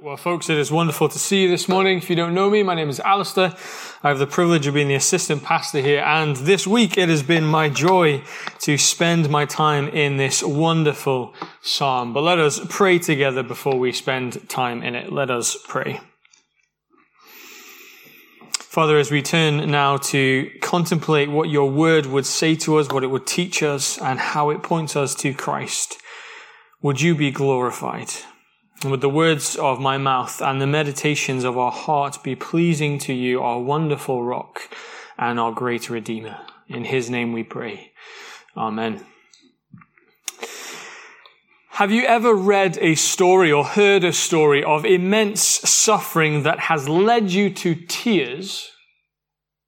Well, folks, it is wonderful to see you this morning. If you don't know me, my name is Alistair. I have the privilege of being the assistant pastor here, and this week it has been my joy to spend my time in this wonderful psalm. But let us pray together before we spend time in it. Let us pray. Father, as we turn now to contemplate what your word would say to us, what it would teach us, and how it points us to Christ, would you be glorified? Would the words of my mouth and the meditations of our heart be pleasing to you, our wonderful rock and our great Redeemer. In his name we pray. Amen. Have you ever read a story or heard a story of immense suffering that has led you to tears,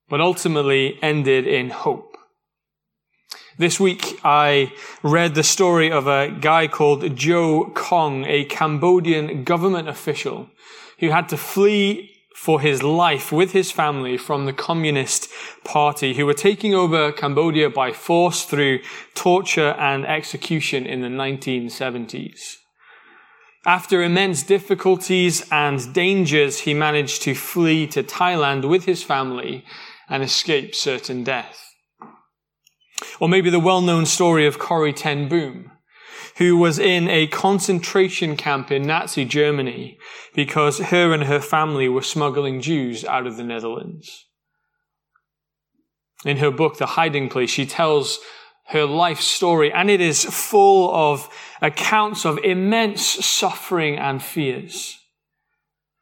but ultimately ended in hope? This week I read the story of a guy called Joe Kong, a Cambodian government official who had to flee for his life with his family from the Communist Party who were taking over Cambodia by force through torture and execution in the 1970s. After immense difficulties and dangers, he managed to flee to Thailand with his family and escape certain death. Or maybe the well-known story of Corrie ten Boom, who was in a concentration camp in Nazi Germany because her and her family were smuggling Jews out of the Netherlands. In her book, The Hiding Place, she tells her life story, and it is full of accounts of immense suffering and fears.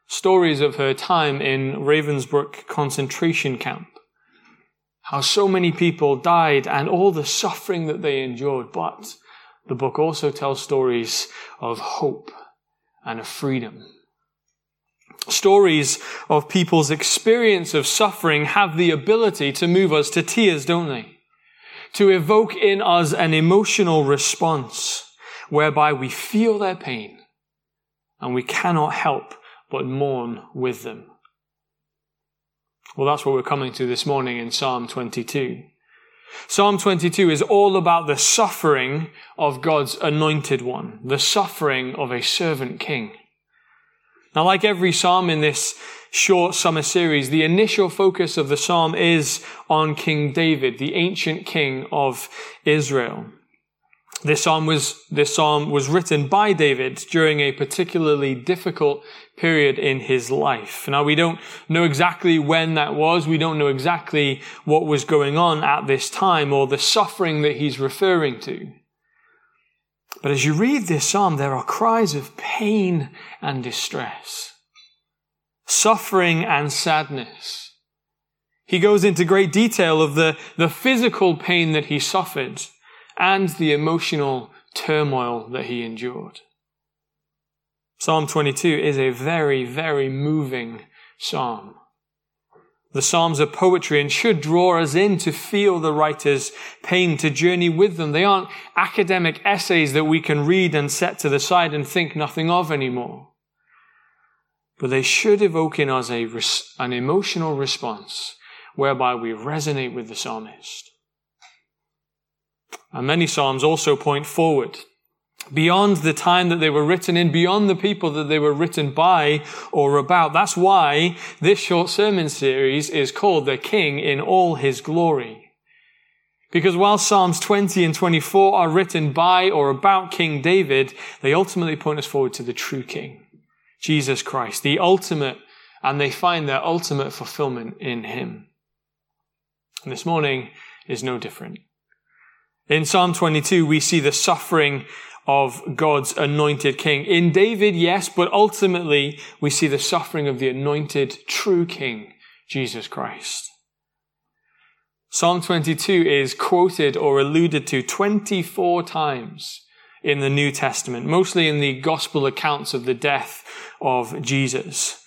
Stories of her time in Ravensbrück concentration camp how so many people died and all the suffering that they endured. But the book also tells stories of hope and of freedom. Stories of people's experience of suffering have the ability to move us to tears, don't they? To evoke in us an emotional response whereby we feel their pain and we cannot help but mourn with them. Well, that's what we're coming to this morning in Psalm 22. Psalm 22 is all about the suffering of God's anointed one, the suffering of a servant king. Now, like every psalm in this short summer series, the initial focus of the psalm is on King David, the ancient king of Israel. This psalm was, this psalm was written by David during a particularly difficult period in his life. Now we don't know exactly when that was. We don't know exactly what was going on at this time or the suffering that he's referring to. But as you read this psalm, there are cries of pain and distress, suffering and sadness. He goes into great detail of the, the physical pain that he suffered and the emotional turmoil that he endured. Psalm 22 is a very, very moving psalm. The Psalms are poetry and should draw us in to feel the writer's pain, to journey with them. They aren't academic essays that we can read and set to the side and think nothing of anymore. But they should evoke in us a, an emotional response whereby we resonate with the psalmist. And many Psalms also point forward beyond the time that they were written in, beyond the people that they were written by or about. That's why this short sermon series is called The King in All His Glory. Because while Psalms 20 and 24 are written by or about King David, they ultimately point us forward to the true King, Jesus Christ, the ultimate, and they find their ultimate fulfillment in Him. And this morning is no different. In Psalm 22, we see the suffering of God's anointed king. In David, yes, but ultimately we see the suffering of the anointed true king, Jesus Christ. Psalm 22 is quoted or alluded to 24 times in the New Testament, mostly in the gospel accounts of the death of Jesus.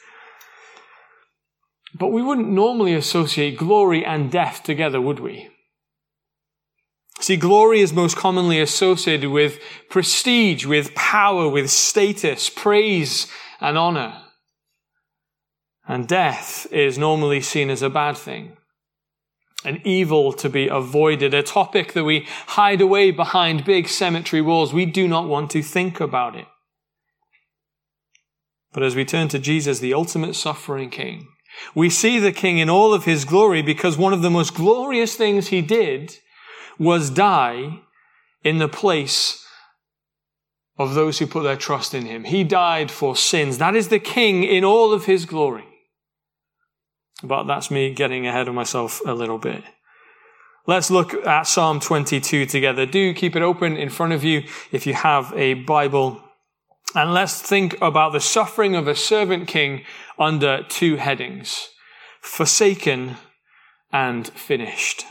But we wouldn't normally associate glory and death together, would we? See, glory is most commonly associated with prestige, with power, with status, praise, and honor. And death is normally seen as a bad thing, an evil to be avoided, a topic that we hide away behind big cemetery walls. We do not want to think about it. But as we turn to Jesus, the ultimate suffering king, we see the king in all of his glory because one of the most glorious things he did was die in the place of those who put their trust in him. He died for sins. That is the king in all of his glory. But that's me getting ahead of myself a little bit. Let's look at Psalm 22 together. Do keep it open in front of you if you have a Bible. And let's think about the suffering of a servant king under two headings forsaken and finished.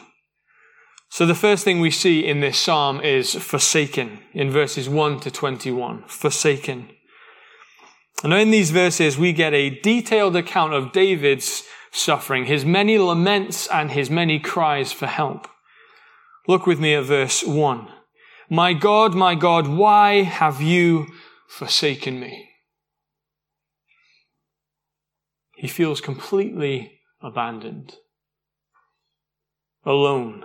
So the first thing we see in this psalm is forsaken in verses 1 to 21. Forsaken. And in these verses, we get a detailed account of David's suffering, his many laments and his many cries for help. Look with me at verse 1. My God, my God, why have you forsaken me? He feels completely abandoned, alone.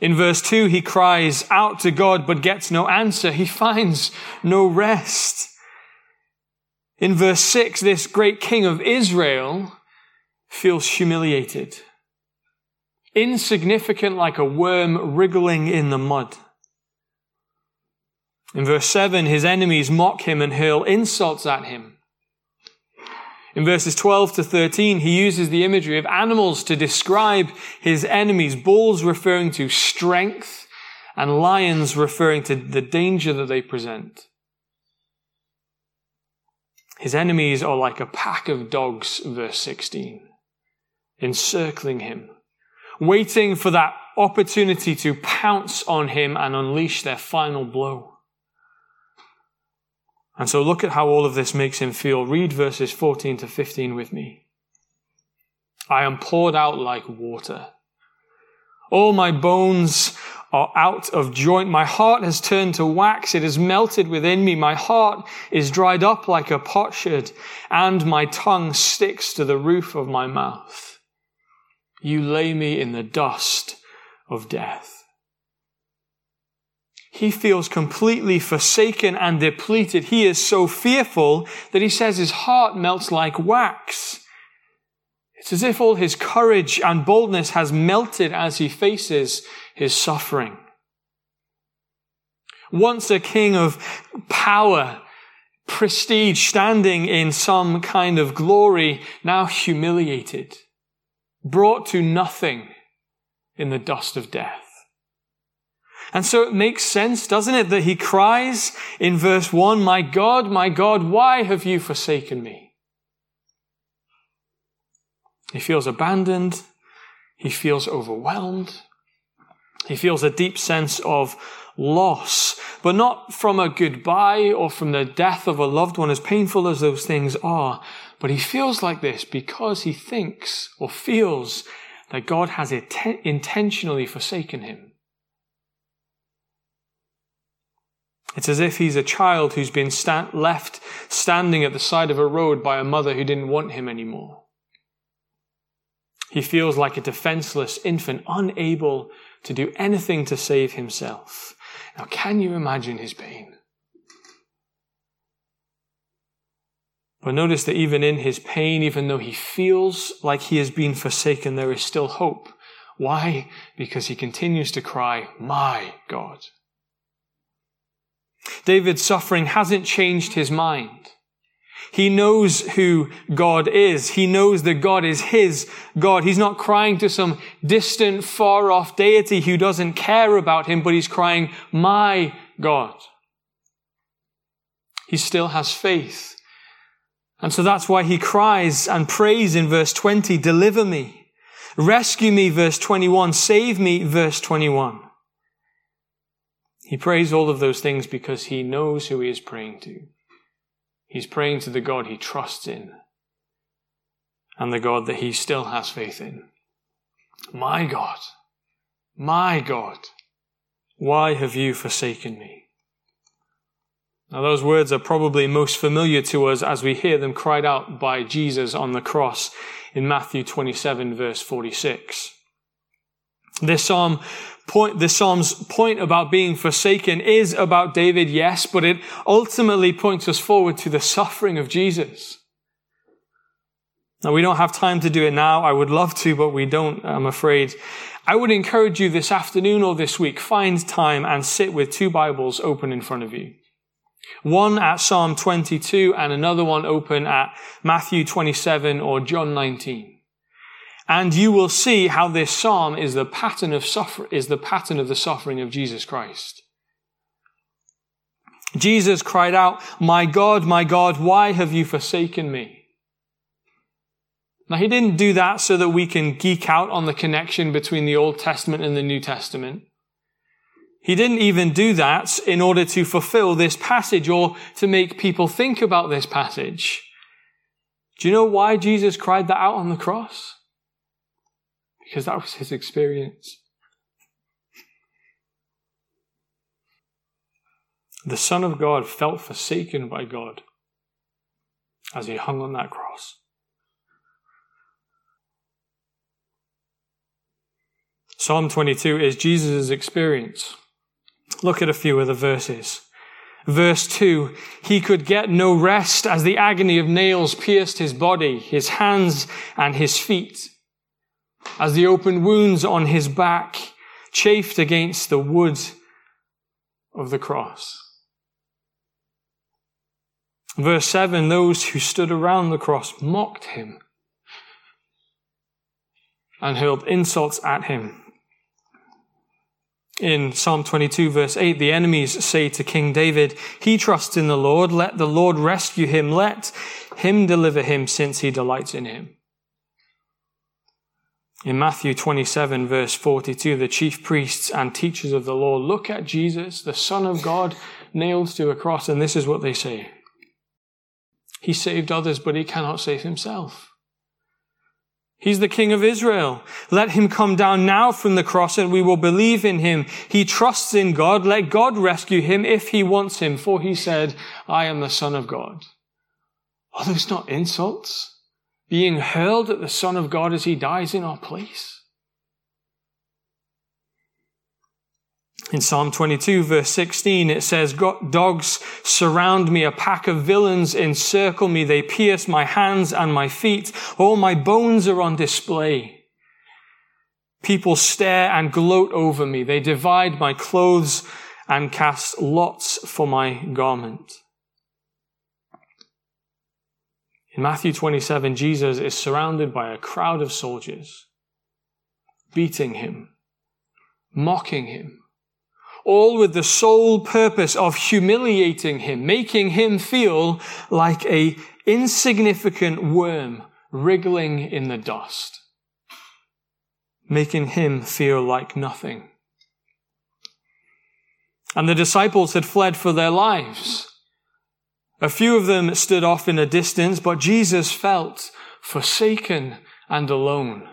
In verse 2, he cries out to God but gets no answer. He finds no rest. In verse 6, this great king of Israel feels humiliated, insignificant like a worm wriggling in the mud. In verse 7, his enemies mock him and hurl insults at him. In verses 12 to 13, he uses the imagery of animals to describe his enemies, bulls referring to strength and lions referring to the danger that they present. His enemies are like a pack of dogs, verse 16, encircling him, waiting for that opportunity to pounce on him and unleash their final blow. And so look at how all of this makes him feel. Read verses 14 to 15 with me. I am poured out like water. All my bones are out of joint. My heart has turned to wax. It has melted within me. My heart is dried up like a potsherd, and my tongue sticks to the roof of my mouth. You lay me in the dust of death. He feels completely forsaken and depleted. He is so fearful that he says his heart melts like wax. It's as if all his courage and boldness has melted as he faces his suffering. Once a king of power, prestige, standing in some kind of glory, now humiliated, brought to nothing in the dust of death. And so it makes sense, doesn't it, that he cries in verse 1, My God, my God, why have you forsaken me? He feels abandoned. He feels overwhelmed. He feels a deep sense of loss, but not from a goodbye or from the death of a loved one, as painful as those things are. But he feels like this because he thinks or feels that God has intentionally forsaken him. It's as if he's a child who's been sta- left standing at the side of a road by a mother who didn't want him anymore. He feels like a defenseless infant, unable to do anything to save himself. Now, can you imagine his pain? But notice that even in his pain, even though he feels like he has been forsaken, there is still hope. Why? Because he continues to cry, My God. David's suffering hasn't changed his mind. He knows who God is. He knows that God is his God. He's not crying to some distant, far off deity who doesn't care about him, but he's crying, my God. He still has faith. And so that's why he cries and prays in verse 20, deliver me. Rescue me, verse 21. Save me, verse 21. He prays all of those things because he knows who he is praying to. He's praying to the God he trusts in and the God that he still has faith in. My God, my God, why have you forsaken me? Now, those words are probably most familiar to us as we hear them cried out by Jesus on the cross in Matthew 27, verse 46. This psalm point, this psalm's point about being forsaken is about David, yes, but it ultimately points us forward to the suffering of Jesus. Now, we don't have time to do it now. I would love to, but we don't, I'm afraid. I would encourage you this afternoon or this week, find time and sit with two Bibles open in front of you. One at Psalm 22 and another one open at Matthew 27 or John 19. And you will see how this psalm is the pattern of suffer, is the pattern of the suffering of Jesus Christ. Jesus cried out, My God, my God, why have you forsaken me? Now, he didn't do that so that we can geek out on the connection between the Old Testament and the New Testament. He didn't even do that in order to fulfill this passage or to make people think about this passage. Do you know why Jesus cried that out on the cross? Because that was his experience. The Son of God felt forsaken by God as he hung on that cross. Psalm 22 is Jesus' experience. Look at a few of the verses. Verse 2 He could get no rest as the agony of nails pierced his body, his hands, and his feet, as the open wounds on his back chafed against the wood of the cross. Verse 7 Those who stood around the cross mocked him and hurled insults at him in Psalm 22 verse 8, the enemies say to King David, He trusts in the Lord, let the Lord rescue him, let him deliver him since he delights in him. In Matthew 27 verse 42, the chief priests and teachers of the law look at Jesus, the Son of God, nailed to a cross, and this is what they say. He saved others, but he cannot save himself. He's the King of Israel. Let him come down now from the cross and we will believe in him. He trusts in God. Let God rescue him if he wants him. For he said, I am the Son of God. Are those not insults? Being hurled at the Son of God as he dies in our place? In Psalm 22 verse 16, it says, dogs surround me, a pack of villains encircle me, they pierce my hands and my feet, all my bones are on display. People stare and gloat over me, they divide my clothes and cast lots for my garment. In Matthew 27, Jesus is surrounded by a crowd of soldiers, beating him, mocking him, all with the sole purpose of humiliating him, making him feel like a insignificant worm wriggling in the dust, making him feel like nothing. And the disciples had fled for their lives. A few of them stood off in a distance, but Jesus felt forsaken and alone.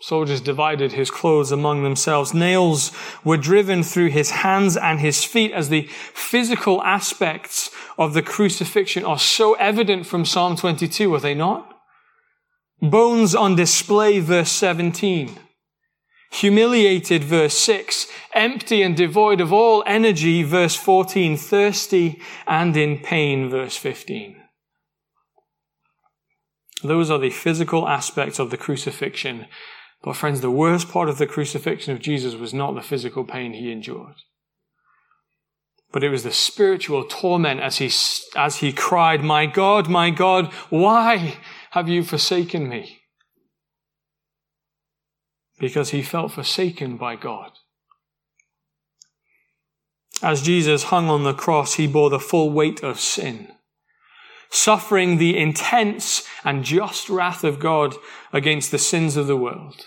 Soldiers divided his clothes among themselves. Nails were driven through his hands and his feet as the physical aspects of the crucifixion are so evident from Psalm 22, are they not? Bones on display, verse 17. Humiliated, verse 6. Empty and devoid of all energy, verse 14. Thirsty and in pain, verse 15. Those are the physical aspects of the crucifixion but friends, the worst part of the crucifixion of Jesus was not the physical pain he endured. But it was the spiritual torment as he, as he cried, My God, my God, why have you forsaken me? Because he felt forsaken by God. As Jesus hung on the cross, he bore the full weight of sin suffering the intense and just wrath of God against the sins of the world.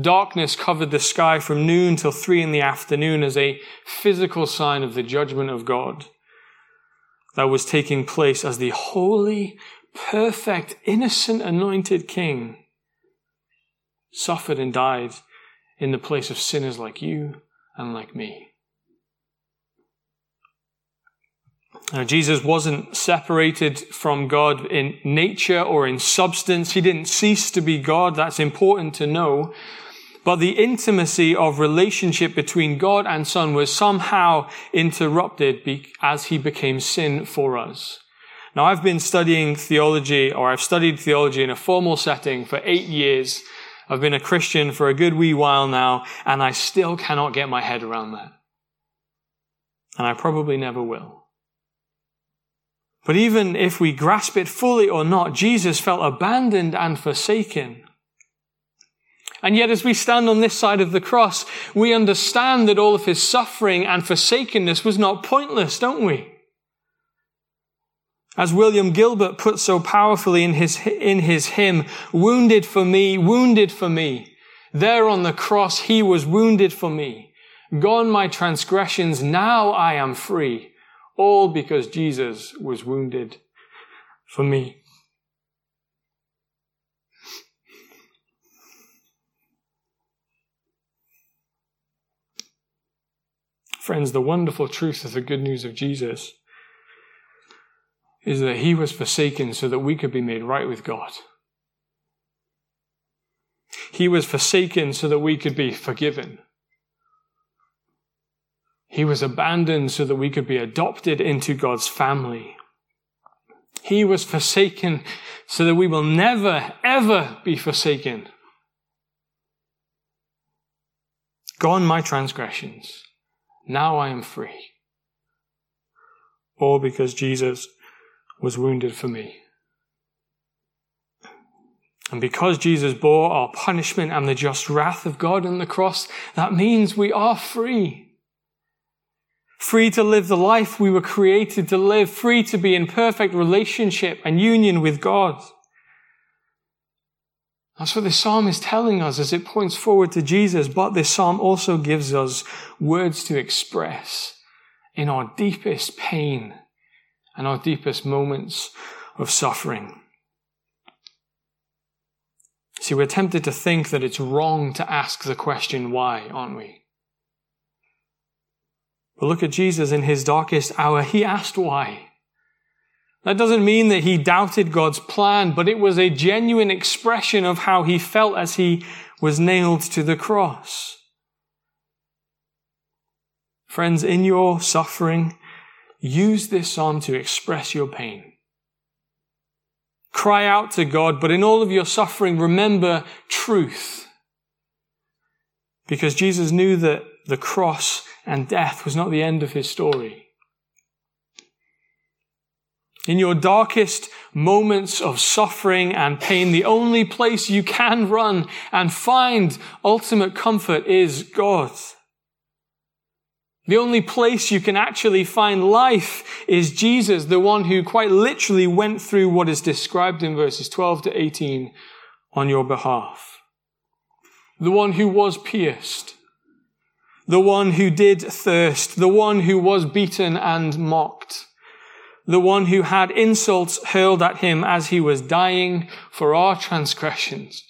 Darkness covered the sky from noon till three in the afternoon as a physical sign of the judgment of God that was taking place as the holy, perfect, innocent, anointed King suffered and died in the place of sinners like you and like me. Now, Jesus wasn't separated from God in nature or in substance. He didn't cease to be God. That's important to know. But the intimacy of relationship between God and Son was somehow interrupted as he became sin for us. Now, I've been studying theology, or I've studied theology in a formal setting for eight years. I've been a Christian for a good wee while now, and I still cannot get my head around that. And I probably never will. But even if we grasp it fully or not, Jesus felt abandoned and forsaken. And yet, as we stand on this side of the cross, we understand that all of his suffering and forsakenness was not pointless, don't we? As William Gilbert put so powerfully in his, in his hymn, wounded for me, wounded for me. There on the cross, he was wounded for me. Gone my transgressions, now I am free. All because Jesus was wounded for me. Friends, the wonderful truth of the good news of Jesus is that he was forsaken so that we could be made right with God. He was forsaken so that we could be forgiven. He was abandoned so that we could be adopted into God's family. He was forsaken so that we will never, ever be forsaken. Gone my transgressions. Now I am free. All because Jesus was wounded for me. And because Jesus bore our punishment and the just wrath of God on the cross, that means we are free. Free to live the life we were created to live, free to be in perfect relationship and union with God. That's what this psalm is telling us as it points forward to Jesus, but this psalm also gives us words to express in our deepest pain and our deepest moments of suffering. See, we're tempted to think that it's wrong to ask the question why, aren't we? But look at Jesus in his darkest hour. He asked why. That doesn't mean that he doubted God's plan, but it was a genuine expression of how he felt as he was nailed to the cross. Friends, in your suffering, use this psalm to express your pain. Cry out to God, but in all of your suffering, remember truth. Because Jesus knew that the cross and death was not the end of his story. In your darkest moments of suffering and pain, the only place you can run and find ultimate comfort is God. The only place you can actually find life is Jesus, the one who quite literally went through what is described in verses 12 to 18 on your behalf. The one who was pierced, the one who did thirst, the one who was beaten and mocked, the one who had insults hurled at him as he was dying for our transgressions.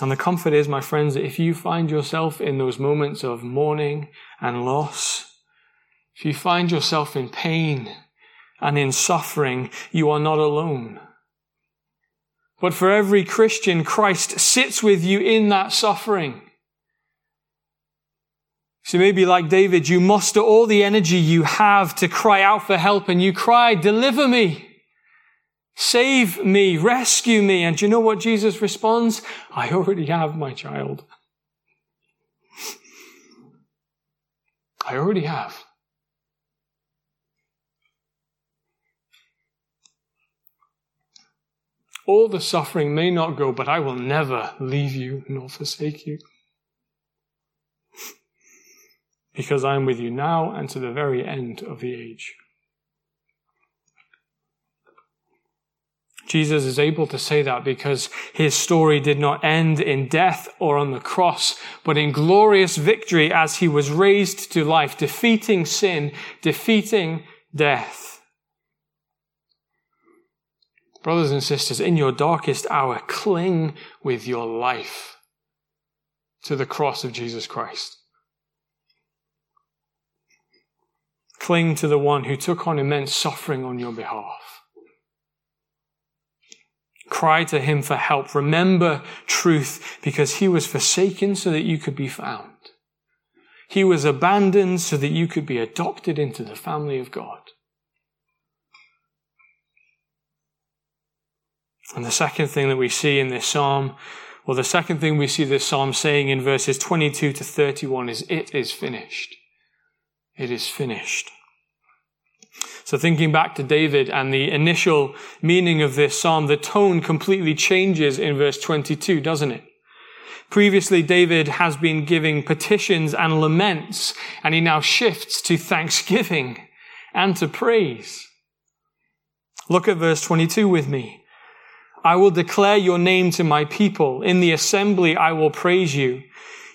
And the comfort is, my friends, that if you find yourself in those moments of mourning and loss, if you find yourself in pain and in suffering, you are not alone. But for every Christian, Christ sits with you in that suffering. So maybe like David, you muster all the energy you have to cry out for help and you cry, deliver me. Save me, rescue me. And you know what Jesus responds? I already have my child. I already have. All the suffering may not go, but I will never leave you nor forsake you. because I am with you now and to the very end of the age. Jesus is able to say that because his story did not end in death or on the cross, but in glorious victory as he was raised to life, defeating sin, defeating death. Brothers and sisters, in your darkest hour, cling with your life to the cross of Jesus Christ. Cling to the one who took on immense suffering on your behalf. Cry to him for help. Remember truth because he was forsaken so that you could be found. He was abandoned so that you could be adopted into the family of God. And the second thing that we see in this psalm, or the second thing we see this psalm saying in verses 22 to 31 is, It is finished. It is finished. So thinking back to David and the initial meaning of this psalm, the tone completely changes in verse 22, doesn't it? Previously, David has been giving petitions and laments, and he now shifts to thanksgiving and to praise. Look at verse 22 with me. I will declare your name to my people. In the assembly, I will praise you.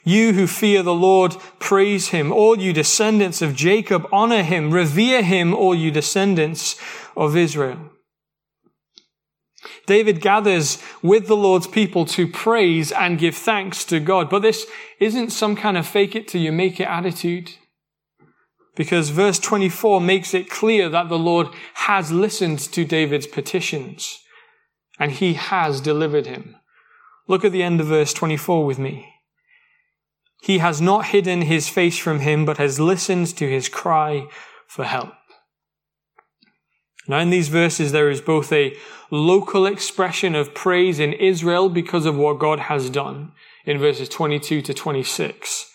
You who fear the Lord, praise him. All you descendants of Jacob, honor him. Revere him, all you descendants of Israel. David gathers with the Lord's people to praise and give thanks to God. But this isn't some kind of fake it till you make it attitude. Because verse 24 makes it clear that the Lord has listened to David's petitions and he has delivered him. Look at the end of verse 24 with me. He has not hidden his face from him, but has listened to his cry for help. Now, in these verses, there is both a local expression of praise in Israel because of what God has done in verses 22 to 26.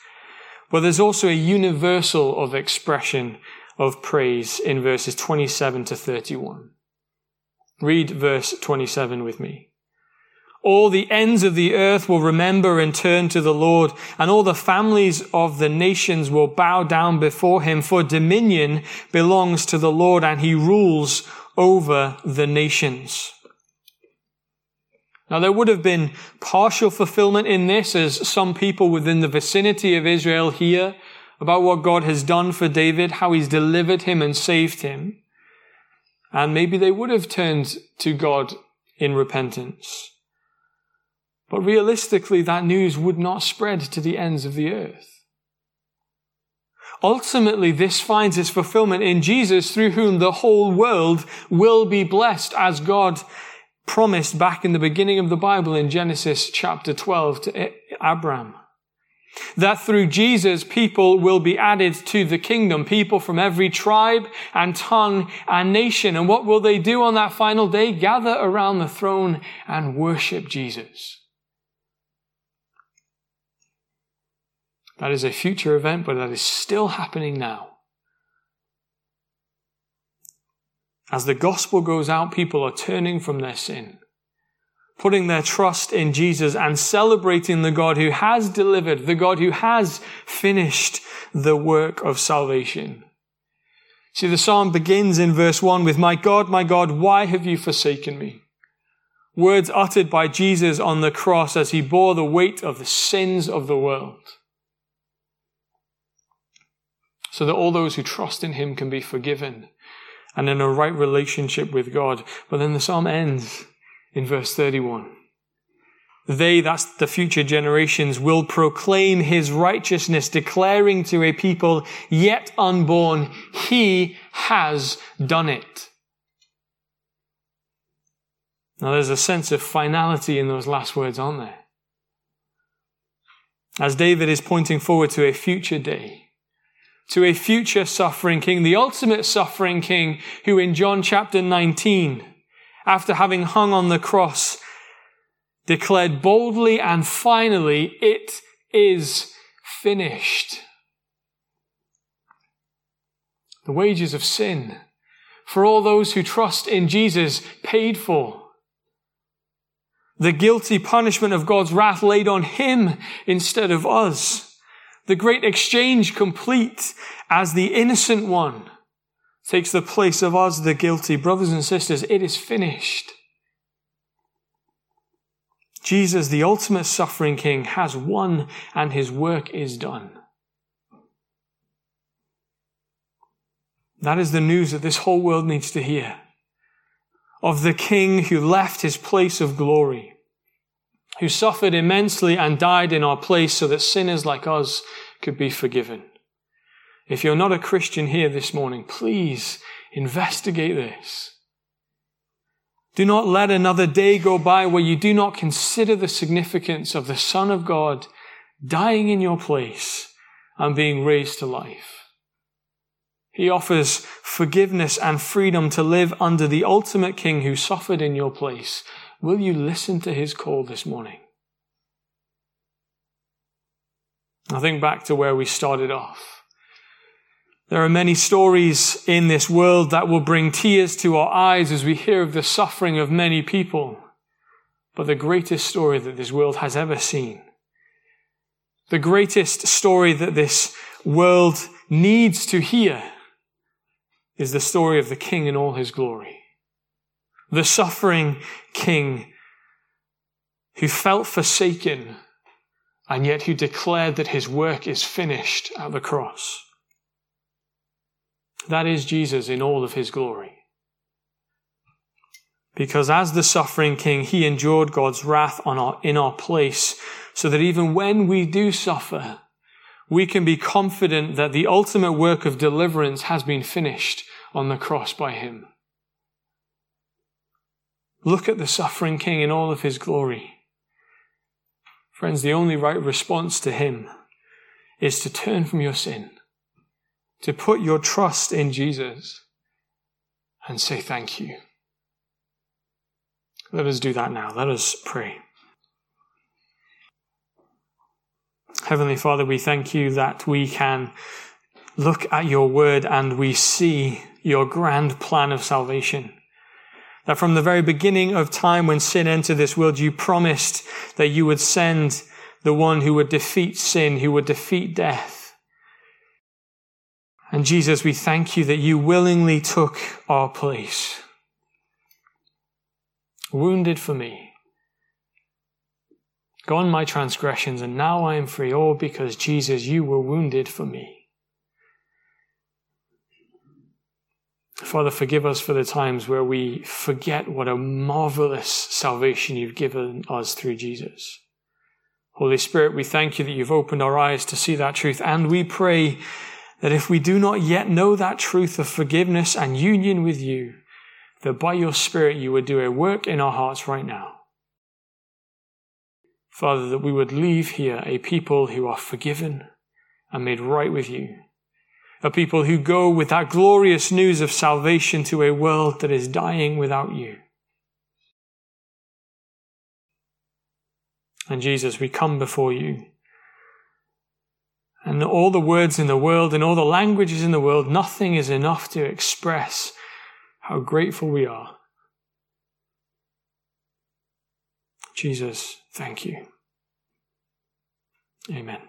But there's also a universal of expression of praise in verses 27 to 31. Read verse 27 with me. All the ends of the earth will remember and turn to the Lord, and all the families of the nations will bow down before him, for dominion belongs to the Lord, and he rules over the nations. Now, there would have been partial fulfillment in this as some people within the vicinity of Israel hear about what God has done for David, how he's delivered him and saved him. And maybe they would have turned to God in repentance. But realistically, that news would not spread to the ends of the earth. Ultimately, this finds its fulfillment in Jesus, through whom the whole world will be blessed, as God promised back in the beginning of the Bible in Genesis chapter 12 to Abraham. That through Jesus, people will be added to the kingdom, people from every tribe and tongue and nation. And what will they do on that final day? Gather around the throne and worship Jesus. That is a future event, but that is still happening now. As the gospel goes out, people are turning from their sin, putting their trust in Jesus and celebrating the God who has delivered, the God who has finished the work of salvation. See, the psalm begins in verse 1 with, My God, my God, why have you forsaken me? Words uttered by Jesus on the cross as he bore the weight of the sins of the world so that all those who trust in him can be forgiven and in a right relationship with God. But then the psalm ends in verse 31. They, that's the future generations, will proclaim his righteousness, declaring to a people yet unborn, he has done it. Now there's a sense of finality in those last words, aren't there? As David is pointing forward to a future day to a future suffering king, the ultimate suffering king, who in John chapter 19, after having hung on the cross, declared boldly and finally, it is finished. The wages of sin for all those who trust in Jesus paid for. The guilty punishment of God's wrath laid on him instead of us the great exchange complete as the innocent one takes the place of us, the guilty. Brothers and sisters, it is finished. Jesus, the ultimate suffering king, has won and his work is done. That is the news that this whole world needs to hear. Of the king who left his place of glory who suffered immensely and died in our place so that sinners like us could be forgiven. If you're not a Christian here this morning, please investigate this. Do not let another day go by where you do not consider the significance of the Son of God dying in your place and being raised to life. He offers forgiveness and freedom to live under the ultimate King who suffered in your place. Will you listen to his call this morning? I think back to where we started off. There are many stories in this world that will bring tears to our eyes as we hear of the suffering of many people. But the greatest story that this world has ever seen, the greatest story that this world needs to hear, is the story of the King in all his glory. The suffering King who felt forsaken and yet who declared that his work is finished at the cross. That is Jesus in all of his glory. Because as the suffering king, he endured God's wrath on our, in our place, so that even when we do suffer, we can be confident that the ultimate work of deliverance has been finished on the cross by him. Look at the suffering king in all of his glory. Friends, the only right response to him is to turn from your sin to put your trust in Jesus and say thank you. Let us do that now. Let us pray. Heavenly Father, we thank you that we can look at your word and we see your grand plan of salvation. That from the very beginning of time when sin entered this world, you promised that you would send the one who would defeat sin, who would defeat death and Jesus, we thank you that you willingly took our place. Wounded for me. Gone my transgressions, and now I am free, all because Jesus, you were wounded for me. Father, forgive us for the times where we forget what a marvelous salvation you've given us through Jesus. Holy Spirit, we thank you that you've opened our eyes to see that truth, and we pray that if we do not yet know that truth of forgiveness and union with you, that by your Spirit you would do a work in our hearts right now. Father, that we would leave here a people who are forgiven and made right with you. A people who go with that glorious news of salvation to a world that is dying without you. And Jesus, we come before you and all the words in the world and all the languages in the world, nothing is enough to express how grateful we are. Jesus, thank you. Amen.